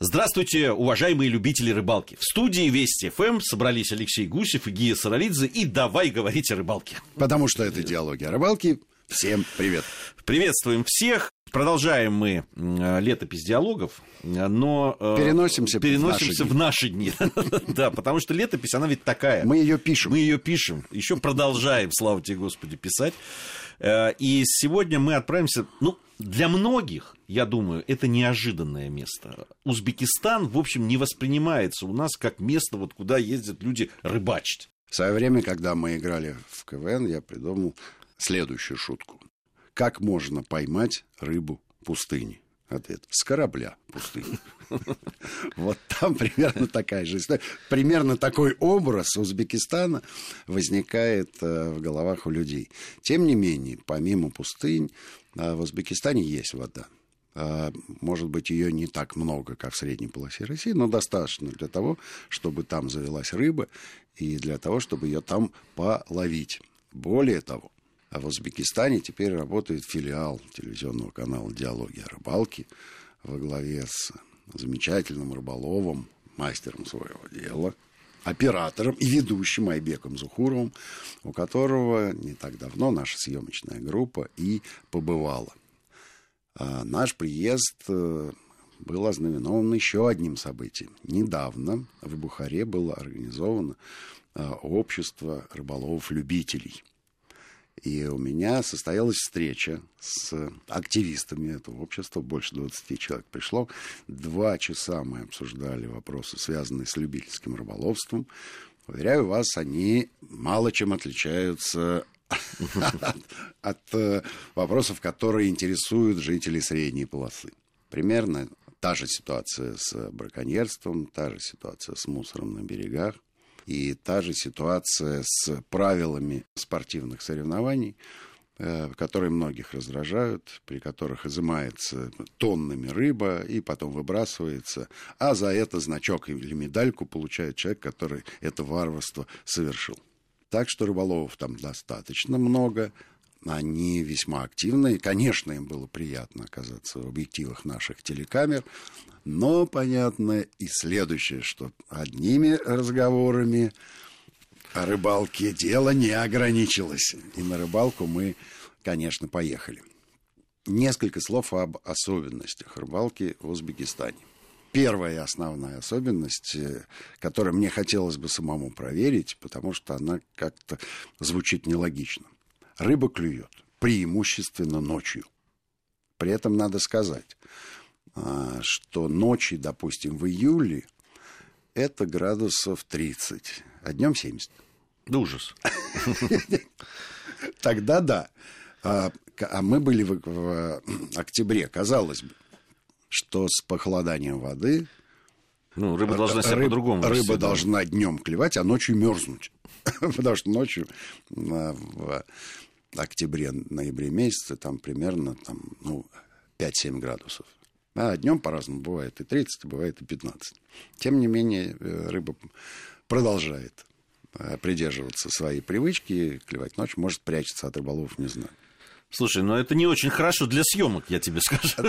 Здравствуйте, уважаемые любители рыбалки. В студии Вести ФМ собрались Алексей Гусев и Гия Саралидзе. И давай говорить о рыбалке. Потому что это диалоги о рыбалке. Всем привет. Приветствуем всех. Продолжаем мы летопись диалогов, но э, переносимся, переносимся в наши дни. Да, потому что летопись, она ведь такая. Мы ее пишем. Мы ее пишем. Еще продолжаем, слава тебе, Господи, писать. Э, и сегодня мы отправимся, ну, для многих, я думаю, это неожиданное место. Узбекистан, в общем, не воспринимается у нас как место, вот куда ездят люди рыбачить. В свое время, когда мы играли в КВН, я придумал следующую шутку. Как можно поймать рыбу в пустыне? Ответ. С корабля пустыни. Вот там примерно такая же история. Примерно такой образ Узбекистана возникает э, в головах у людей. Тем не менее, помимо пустынь, э, в Узбекистане есть вода. Э, может быть, ее не так много, как в средней полосе России, но достаточно для того, чтобы там завелась рыба и для того, чтобы ее там половить. Более того, в Узбекистане теперь работает филиал телевизионного канала «Диалоги о рыбалке» во главе с замечательным рыболовом, мастером своего дела, оператором и ведущим Айбеком Зухуровым, у которого не так давно наша съемочная группа и побывала. А наш приезд э, был ознаменован еще одним событием. Недавно в Бухаре было организовано э, общество рыболовов-любителей – и у меня состоялась встреча с активистами этого общества, больше 20 человек пришло. Два часа мы обсуждали вопросы, связанные с любительским рыболовством. Уверяю вас, они мало чем отличаются от э, вопросов, которые интересуют жителей средней полосы. Примерно та же ситуация с браконьерством, та же ситуация с мусором на берегах. И та же ситуация с правилами спортивных соревнований, э, которые многих раздражают, при которых изымается тоннами рыба и потом выбрасывается, а за это значок или медальку получает человек, который это варварство совершил. Так что рыболовов там достаточно много, они весьма активны. Конечно, им было приятно оказаться в объективах наших телекамер. Но, понятно, и следующее, что одними разговорами о рыбалке дело не ограничилось. И на рыбалку мы, конечно, поехали. Несколько слов об особенностях рыбалки в Узбекистане. Первая основная особенность, э, которую мне хотелось бы самому проверить, потому что она как-то звучит нелогично рыба клюет преимущественно ночью. При этом надо сказать, а, что ночи, допустим, в июле это градусов 30, а днем 70. Да ужас. Тогда да. А, а мы были в, в октябре, казалось бы, что с похолоданием воды ну, рыба должна себя рыб, по-другому. Рыба да. должна днем клевать, а ночью мерзнуть. Потому что ночью а, в октябре-ноябре месяце там примерно там, ну, 5-7 градусов. А днем по-разному бывает и 30, бывает и 15. Тем не менее, э, рыба продолжает э, придерживаться своей привычки, клевать ночью, может прячется от рыболов, не знаю. Слушай, ну это не очень хорошо для съемок, я тебе скажу.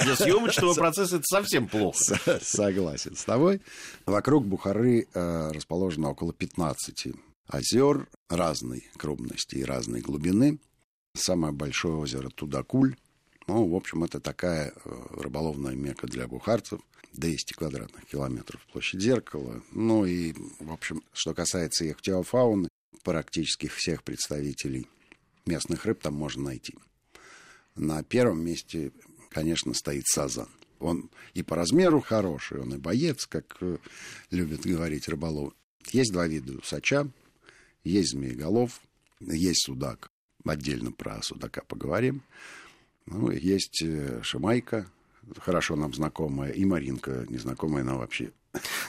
Для съемочного процесса это совсем плохо. Согласен с тобой. Вокруг Бухары э, расположено около 15 озер разной крупности и разной глубины. Самое большое озеро Тудакуль. Ну, в общем, это такая э, рыболовная мека для бухарцев. 200 квадратных километров площадь зеркала. Ну и, в общем, что касается ихтиофауны, практически всех представителей местных рыб там можно найти. На первом месте, конечно, стоит сазан. Он и по размеру хороший, он и боец, как э, любят говорить рыболовы. Есть два вида усача. Есть змееголов, есть судак. Отдельно про судака поговорим. Ну, есть э, шамайка, хорошо нам знакомая, и Маринка, незнакомая нам вообще.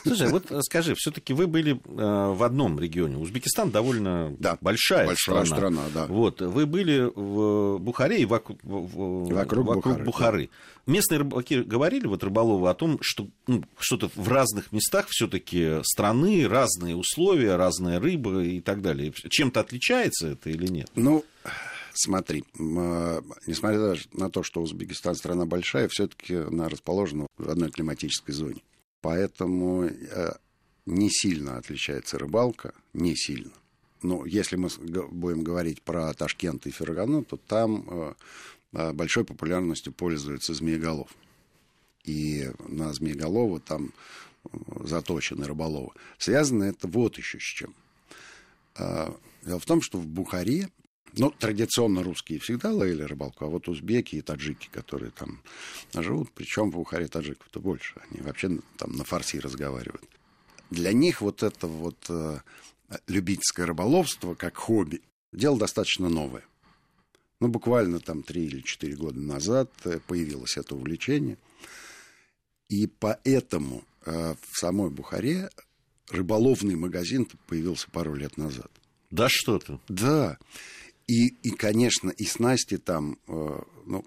Слушай, вот скажи, все-таки вы были э, в одном регионе. Узбекистан довольно да, большая, большая страна. страна да. Вот, вы были в Бухаре и вокруг, вокруг, вокруг Бухары. Бухары. Да. Местные рыбаки говорили, вот рыболовы, о том, что ну, что-то в разных местах все-таки страны, разные условия, разная рыба и так далее. Чем-то отличается это или нет? Ну, Смотри, э, несмотря на то, что Узбекистан страна большая, все-таки она расположена в одной климатической зоне. Поэтому э, не сильно отличается рыбалка, не сильно. Но если мы будем говорить про Ташкент и Фергану, то там э, большой популярностью пользуется змееголов. И на змееголова там заточены рыболовы. Связано это вот еще с чем. Дело в том, что в Бухаре ну, традиционно русские всегда ловили рыбалку, а вот узбеки и таджики, которые там живут, причем в Бухаре таджиков-то больше, они вообще там на фарси разговаривают. Для них вот это вот э, любительское рыболовство как хобби, дело достаточно новое. Ну, буквально там три или четыре года назад э, появилось это увлечение. И поэтому э, в самой Бухаре рыболовный магазин появился пару лет назад. Да что ты? Да. И, и конечно, и снасти там, э, ну,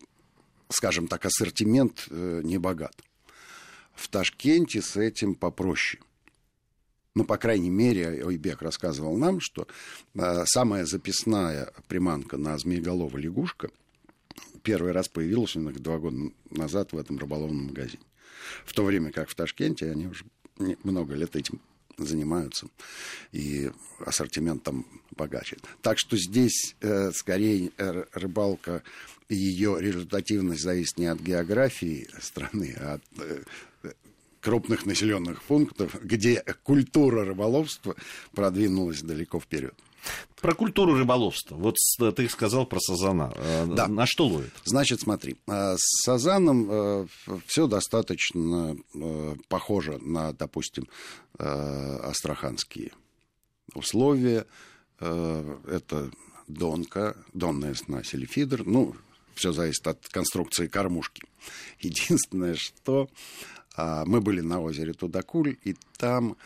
скажем так, ассортимент э, не богат. В Ташкенте с этим попроще. Ну, по крайней мере, Ойбек рассказывал нам, что э, самая записная приманка на змееголова лягушка первый раз появилась именно два года назад в этом рыболовном магазине. В то время как в Ташкенте они уже много лет этим занимаются, и ассортимент там богаче. Так что здесь э, скорее э, рыбалка и ее результативность зависит не от географии страны, а от э, крупных населенных пунктов, где культура рыболовства продвинулась далеко вперед. Про культуру рыболовства. Вот ты сказал про сазана. Э, да. На что ловит? Значит, смотри. Э, с сазаном э, все достаточно похоже на, допустим, астраханские условия. Это донка, донная снасть или фидер. Ну, все зависит от конструкции кормушки. Единственное, что мы были на озере Тудакуль, и там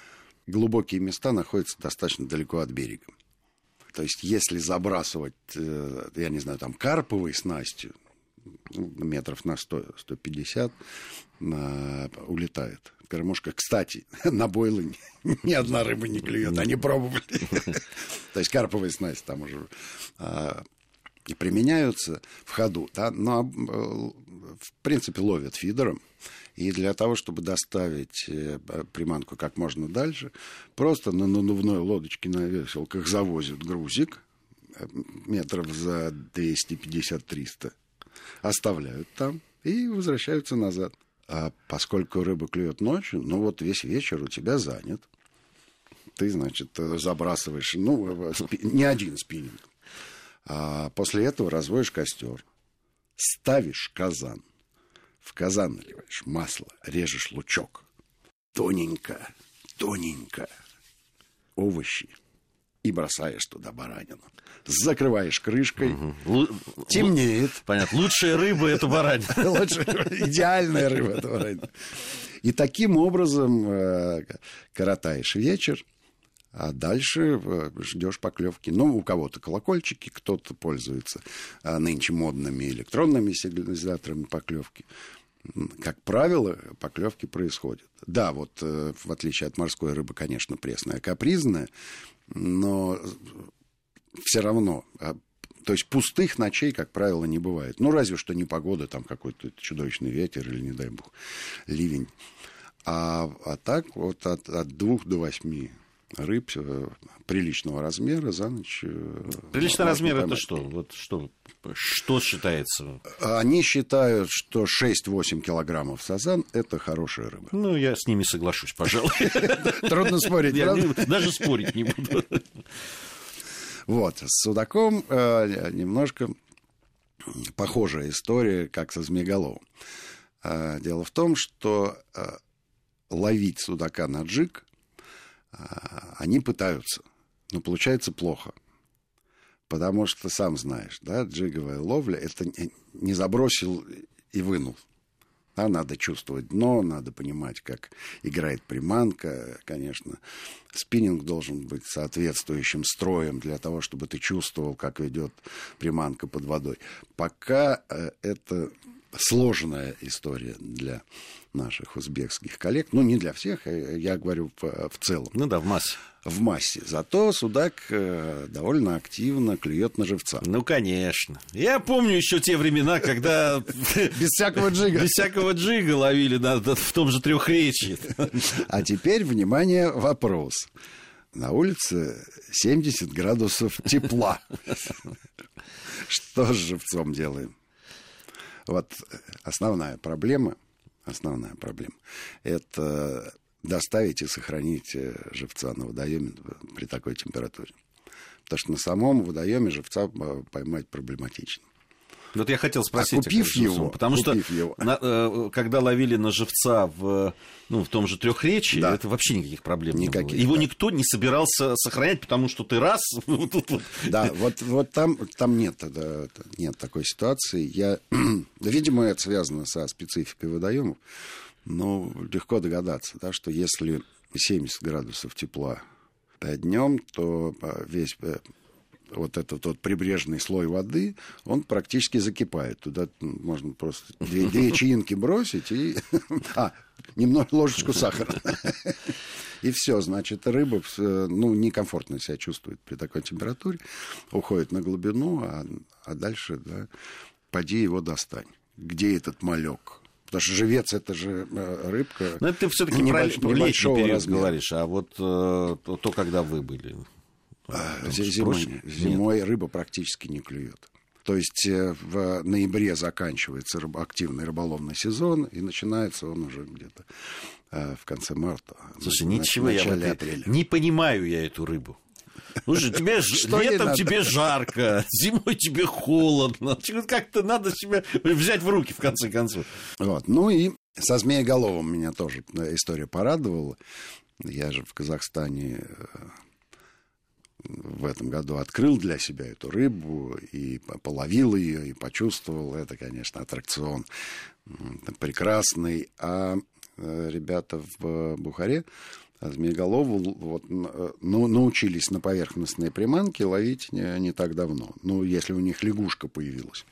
глубокие места находятся достаточно далеко от берега. То есть, если забрасывать, э, я не знаю, там, карповой снастью, ну, метров на 100, 150 на, улетает. Кормушка, кстати, на бойлы ни одна рыба не клюет, они пробовали. То есть карповая снасть там уже а, применяются в ходу, да, но э, в принципе ловят фидером. И для того, чтобы доставить э, приманку как можно дальше, просто на надувной лодочке на веселках завозят грузик э, метров за 250-300, оставляют там и возвращаются назад. А поскольку рыба клюет ночью, ну вот весь вечер у тебя занят. Ты, значит, забрасываешь, ну, не один спиннинг. А после этого разводишь костер, ставишь казан, в казан наливаешь масло, режешь лучок. Тоненько, тоненько. Овощи. И бросаешь туда баранину. Закрываешь крышкой. Угу. Темнеет. Понятно. Лучшая рыба это баранина. Идеальная рыба это баранина. И таким образом э, коротаешь вечер. А дальше э, ждешь поклевки. Ну, у кого-то колокольчики, кто-то пользуется а, нынче модными электронными сигнализаторами поклевки как правило, поклевки происходят. Да, вот э, в отличие от морской рыбы, конечно, пресная, капризная, но все равно, а, то есть пустых ночей, как правило, не бывает. Ну, разве что не погода, там какой-то чудовищный ветер или, не дай бог, ливень. А, а так вот от, от двух до восьми рыб э, приличного размера за ночь. Э, Приличный размер это что? Вот что, что считается? Они считают, что 6-8 килограммов сазан – это хорошая рыба. Ну, я с ними соглашусь, пожалуй. Трудно спорить, Даже спорить не буду. Вот, с судаком э, немножко похожая история, как со змееголовым. Дело в том, что ловить судака на джиг а, они пытаются, но получается плохо. Потому что, сам знаешь, да, джиговая ловля, это не забросил и вынул. Да, надо чувствовать дно, надо понимать, как играет приманка, конечно. Спиннинг должен быть соответствующим строем для того, чтобы ты чувствовал, как идет приманка под водой. Пока э, это сложная история для наших узбекских коллег. Ну, не для всех, э, я говорю в, в целом. Ну да, в массе. В массе. Зато судак э, довольно активно клюет на живца. Ну, конечно. Я помню еще те времена, когда... Без всякого джига. Без всякого джига ловили в том же трехречии. А теперь, внимание, вопрос. На улице 70 градусов тепла. Что с живцом делаем? Вот основная проблема, основная проблема, это доставить и сохранить э, живца на водоеме при такой температуре. Потому что на самом водоеме живца э, поймать проблематично. Вот я хотел спросить, а купив его, потому купив что его. На, э, когда ловили на живца в, ну, в том же трехречии, да. это вообще никаких проблем никаких, не было. Его да. никто не собирался сохранять, потому что ты раз. Да, вот, вот там, там нет, да, нет такой ситуации. Я, видимо, это связано со спецификой водоемов, но легко догадаться, да, что если 70 градусов тепла днем, то а, весь э, вот этот вот прибрежный слой воды, он практически закипает. Туда можно просто две, две чаинки бросить и... А, немного ложечку сахара. И все, значит, рыба ну, некомфортно себя чувствует при такой температуре, уходит на глубину, а, а дальше, да, поди его достань. Где этот малек? Потому что живец это же э, рыбка. Но это ты все-таки про летний период размера. говоришь, а вот э, то, когда вы были. А, зимой, зимой рыба практически не клюет. То есть э, в ноябре заканчивается активный рыболовный сезон, и начинается он уже где-то э, в конце марта. Слушай, на, ничего я вот апреля. не понимаю я эту рыбу. Слушай, тебе летом тебе жарко, зимой тебе холодно. Как-то надо себя взять в руки, в конце концов. Вот. Ну и со змееголовым меня тоже история порадовала. Я же в Казахстане э, в этом году открыл для себя эту рыбу и половил ее, и почувствовал. Это, конечно, аттракцион прекрасный. А э, ребята в Бухаре Змееголову вот, э, ну, научились на поверхностные приманки ловить не, не так давно. Ну, если у них лягушка появилась.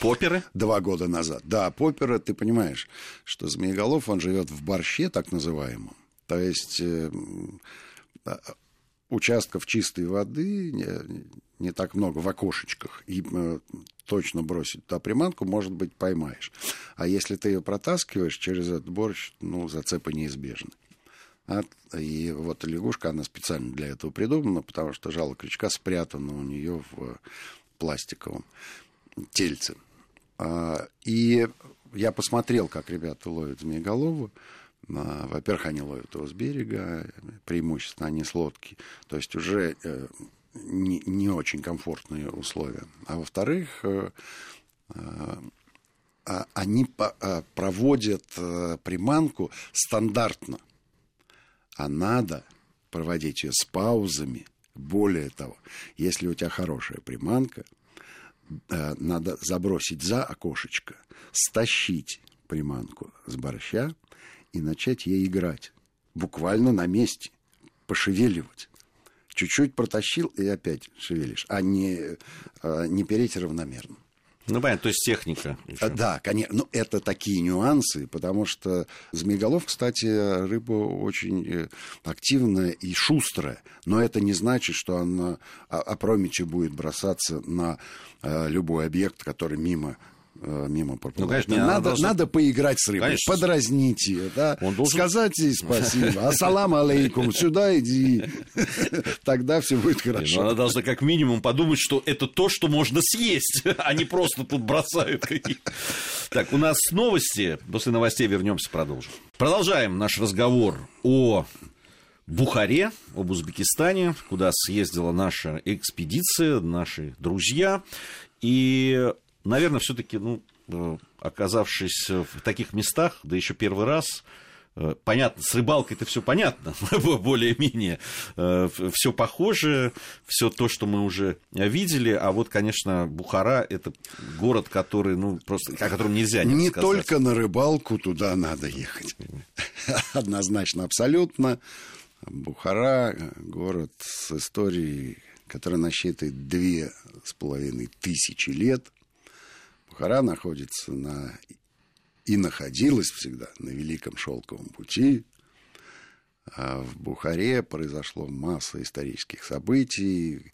Поперы? Два года назад. Да, поперы, ты понимаешь, что змееголов, он живет в борще, так называемом. То есть э, участков чистой воды не, не так много в окошечках, и э, точно бросить туда приманку, может быть, поймаешь. А если ты ее протаскиваешь через этот борщ, ну, зацепы неизбежны. А, и вот лягушка, она специально для этого придумана, потому что жало крючка спрятано у нее в пластиковом тельце. А, и я посмотрел, как ребята ловят змееголову. Во-первых, они ловят его с берега, преимущественно они с лодки. То есть уже э, не, не очень комфортные условия. А во-вторых, э, э, а, они проводят приманку стандартно. А надо проводить ее с паузами. Более того, если у тебя хорошая приманка, надо забросить за окошечко, стащить приманку с борща, и начать ей играть. Буквально на месте. Пошевеливать. Чуть-чуть протащил и опять шевелишь, а не, а, не переть равномерно. Ну, понятно, то есть техника. Еще. Да, конечно. Ну, это такие нюансы, потому что змееголов, кстати, рыба очень э, активная и шустрая. Но это не значит, что она опрометью будет бросаться на э, любой объект, который мимо Э, мимо проплывает. Ну, конечно, надо, должна... надо поиграть с рыбой, конечно. подразнить ее, да? Он должен... сказать ей спасибо, ассалам алейкум, сюда иди, тогда все будет хорошо. она должна как минимум подумать, что это то, что можно съесть, а не просто тут бросают какие-то. Так, у нас новости, после новостей вернемся, продолжим. Продолжаем наш разговор о Бухаре, об Узбекистане, куда съездила наша экспедиция, наши друзья. И наверное, все-таки, ну, э, оказавшись в таких местах, да еще первый раз, э, понятно, с рыбалкой это все понятно, более-менее, э, все похоже, все то, что мы уже видели, а вот, конечно, Бухара это город, который, ну, просто, о котором нельзя не Не сказать. только на рыбалку туда надо ехать, однозначно, абсолютно. Бухара город с историей, которая насчитывает две с половиной тысячи лет – Бухара находится на и находилась всегда на Великом Шелковом пути. А в Бухаре произошло масса исторических событий.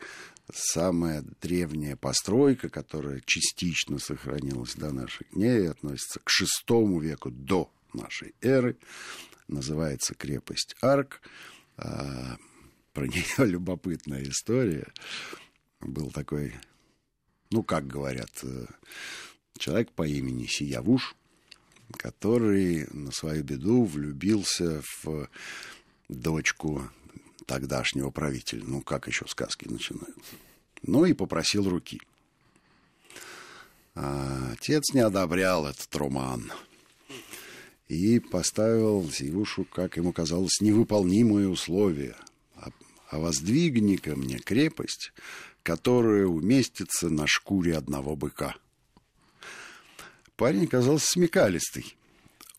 Самая древняя постройка, которая частично сохранилась до наших дней, относится к VI веку до нашей эры. Называется крепость Арк. А, про нее любопытная история. Был такой, ну, как говорят, э, человек по имени Сиявуш, который на свою беду влюбился в дочку тогдашнего правителя. Ну, как еще сказки начинаются. Ну, и попросил руки. А отец не одобрял этот роман. И поставил Сивушу, как ему казалось, невыполнимые условия. А, а воздвигни ко мне крепость, которая уместится на шкуре одного быка. Парень оказался смекалистый.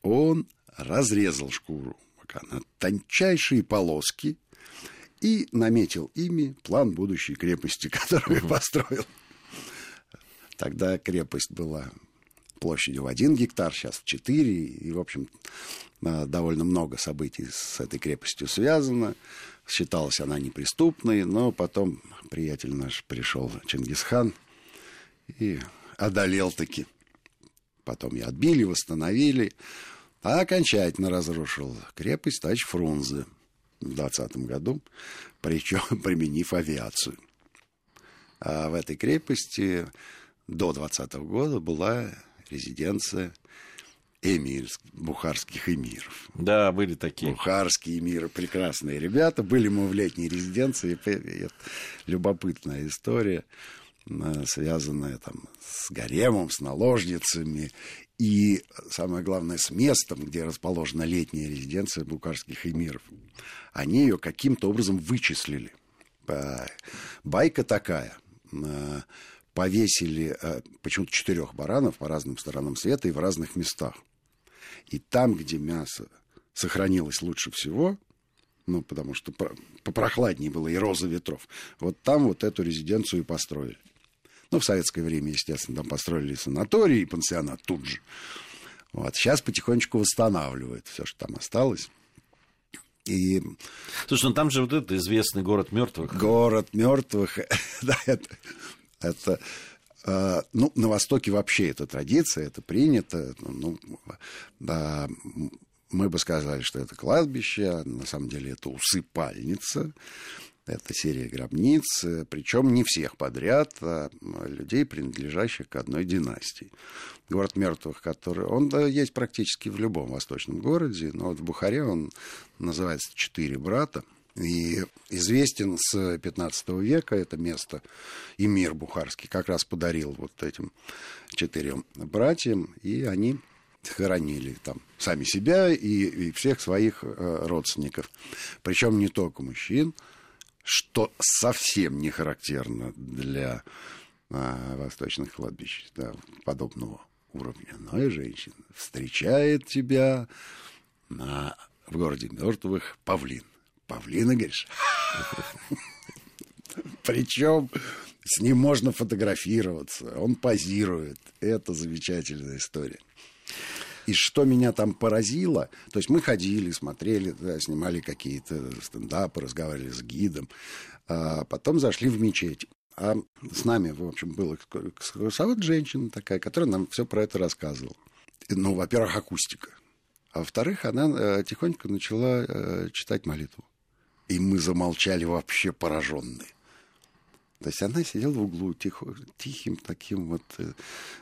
Он разрезал шкуру быка на тончайшие полоски и наметил ими план будущей крепости, которую построил. Тогда крепость была площадью в один гектар, сейчас в четыре. И, в общем, а, довольно много событий с этой крепостью связано. Считалась она неприступной, но потом приятель наш пришел, Чингисхан, и одолел таки Потом ее отбили, восстановили. А окончательно разрушил крепость Тач Фрунзе в 20 году, причем применив авиацию. А в этой крепости до 20 года была резиденция эмир, бухарских эмиров. Да, были такие. Бухарские эмиры, прекрасные ребята. Были мы в летней резиденции. Любопытная история. Э, связанная там с гаремом, с наложницами и, самое главное, с местом, где расположена летняя резиденция букарских эмиров. Они ее каким-то образом вычислили. Байка такая. Э, повесили э, почему-то четырех баранов по разным сторонам света и в разных местах. И там, где мясо сохранилось лучше всего, ну, потому что попрохладнее было и роза ветров, вот там вот эту резиденцию и построили. Ну, в советское время, естественно, там построили санаторий и пансионат тут же. Вот. Сейчас потихонечку восстанавливают все, что там осталось. И... Слушай, ну там же вот это известный город мертвых. Город мертвых, да, это, это э, ну, на Востоке вообще это традиция, это принято. Ну, да, мы бы сказали, что это кладбище, а на самом деле это усыпальница. Это серия гробниц, причем не всех подряд, а людей, принадлежащих к одной династии. Город мертвых, который... Он да, есть практически в любом восточном городе, но вот в Бухаре он называется «Четыре брата». И известен с 15 века это место, и мир бухарский как раз подарил вот этим четырем братьям, и они хоронили там сами себя и, и всех своих э, родственников. Причем не только мужчин, что совсем не характерно для а, восточных кладбищ да, подобного уровня. Но и женщина встречает тебя на, в городе мертвых павлин. Павлина, говоришь? Причем с ним можно фотографироваться, он позирует. Это замечательная история. И что меня там поразило, то есть мы ходили, смотрели, да, снимали какие-то стендапы, разговаривали с гидом, а потом зашли в мечеть. А с нами, в общем, была экскурсовод женщина такая, которая нам все про это рассказывала. Ну, во-первых, акустика. А во-вторых, она э, тихонько начала э, читать молитву. И мы замолчали вообще пораженные. То есть она сидела в углу тихо, тихим таким вот э,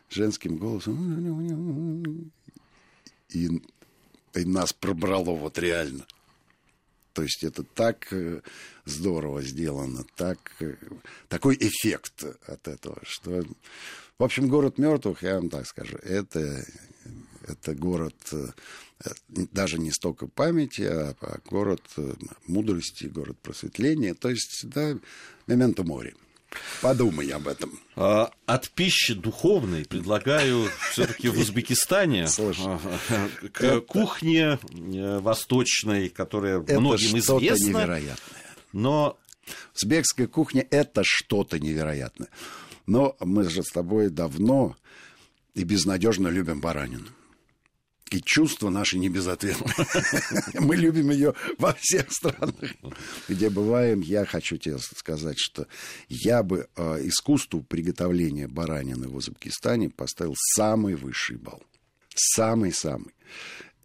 женским голосом и, и нас пробрало вот реально. То есть это так э, здорово сделано, так, э, такой эффект от этого, что... В общем, город мертвых, я вам так скажу, это, это город э, даже не столько памяти, а, а город мудрости, город просветления. То есть, да, мементо море. Подумай об этом. А, от пищи духовной предлагаю все-таки в Узбекистане а, к это... кухне э, восточной, которая это многим известна. невероятное. Но узбекская кухня это что-то невероятное. Но мы же с тобой давно и безнадежно любим баранину. И чувства наши не безответны. Мы любим ее во всех странах, где бываем. Я хочу тебе сказать, что я бы э, искусству приготовления баранины в Узбекистане поставил самый высший балл. Самый-самый.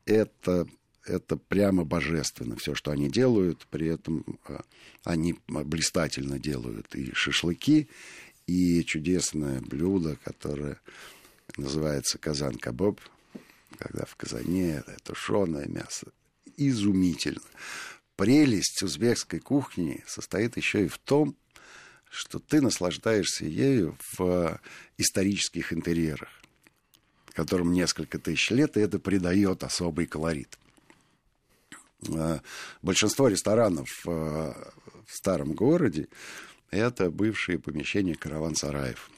Это это прямо божественно, все, что они делают. При этом э, они блистательно делают и шашлыки, и чудесное блюдо, которое называется казан-кабоб, когда в казане тушеное мясо. Изумительно. Прелесть узбекской кухни состоит еще и в том, что ты наслаждаешься ею в исторических интерьерах, которым несколько тысяч лет, и это придает особый колорит. А, большинство ресторанов а, в старом городе это бывшие помещения караван-сараев.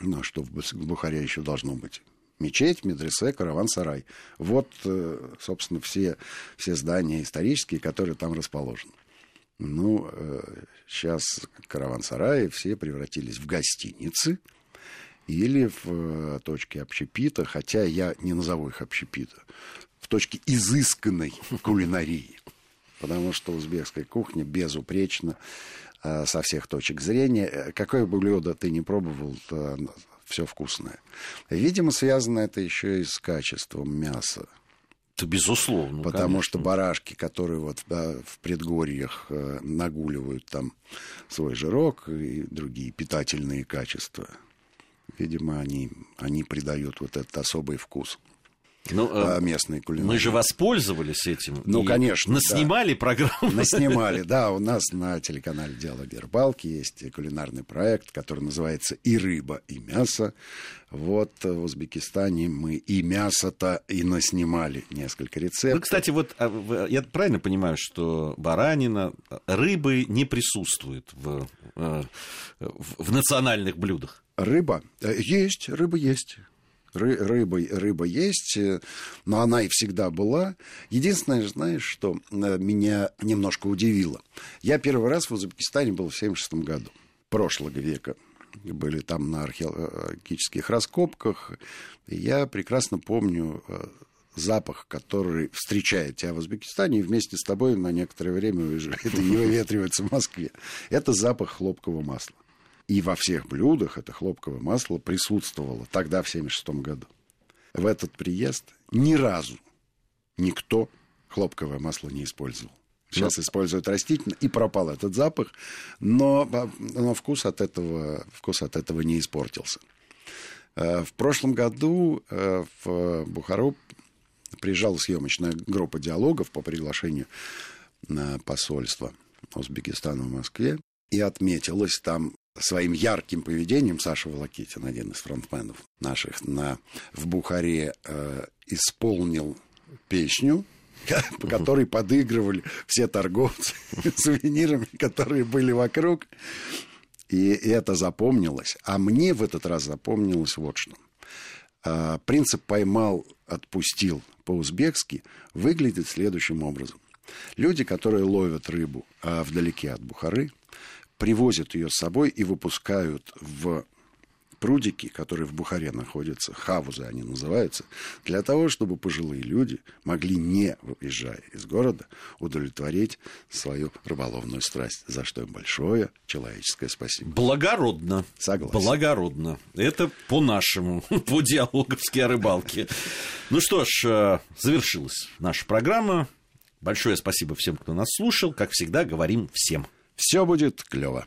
Ну, а что в Бухаре еще должно быть? Мечеть, медресе, караван-сарай. Вот, э, собственно, все, все здания исторические, которые там расположены. Ну, сейчас э, караван-сараи все превратились в гостиницы или в э, точки общепита, хотя я не назову их общепита, в точке изысканной кулинарии. Потому что узбекская кухня безупречна со всех точек зрения. Какое бы блюдо ты не пробовал, все вкусное. Видимо, связано это еще и с качеством мяса. Это безусловно. Потому конечно. что барашки, которые вот да, в предгорьях э, нагуливают там свой жирок и другие питательные качества, видимо, они, они придают вот этот особый вкус ну, по местной кулинарии. Мы же воспользовались этим. Ну, конечно. Наснимали да. программу. Наснимали, да. У нас на телеканале «Диалоги рыбалки» есть кулинарный проект, который называется «И рыба, и мясо». Вот в Узбекистане мы и мясо-то и наснимали несколько рецептов. Ну, кстати, вот а, я правильно понимаю, что баранина, рыбы не присутствует в, э, в, в национальных блюдах? Рыба? Э, есть, рыба есть ры, рыба, рыба есть, э, но она и всегда была. Единственное, знаешь, что э, меня немножко удивило. Я первый раз в Узбекистане был в 76 году, прошлого века. Были там на археологических раскопках. И я прекрасно помню э, запах, который встречает тебя в Узбекистане и вместе с тобой на некоторое время уезжает и не выветривается в Москве. Это запах хлопкового масла. И во всех блюдах это хлопковое масло присутствовало тогда, в 1976 году. В этот приезд ни разу никто хлопковое масло не использовал. Сейчас но... используют растительное, и пропал этот запах, но, но вкус, от этого, вкус от этого не испортился. Э, в прошлом году э, в Бухару приезжала съемочная группа диалогов по приглашению на посольство Узбекистана в Москве. И отметилось там своим ярким поведением Саша Волокитин, один из фронтменов наших, на, в Бухаре э, исполнил песню, по которой подыгрывали все торговцы сувенирами, которые были вокруг. И это запомнилось. А мне в этот раз запомнилось вот что. А, принцип «поймал, отпустил» по-узбекски выглядит следующим образом. Люди, которые ловят рыбу а вдалеке от Бухары, привозят ее с собой и выпускают в прудики, которые в Бухаре находятся, хавузы они называются, для того, чтобы пожилые люди могли, не выезжая из города, удовлетворить свою рыболовную страсть, за что им большое человеческое спасибо. Благородно. Согласен. Благородно. Это по-нашему, по диалоговски о рыбалке. Ну что ж, э, завершилась наша программа. Большое спасибо всем, кто нас слушал. Как всегда, говорим всем. Все будет клево.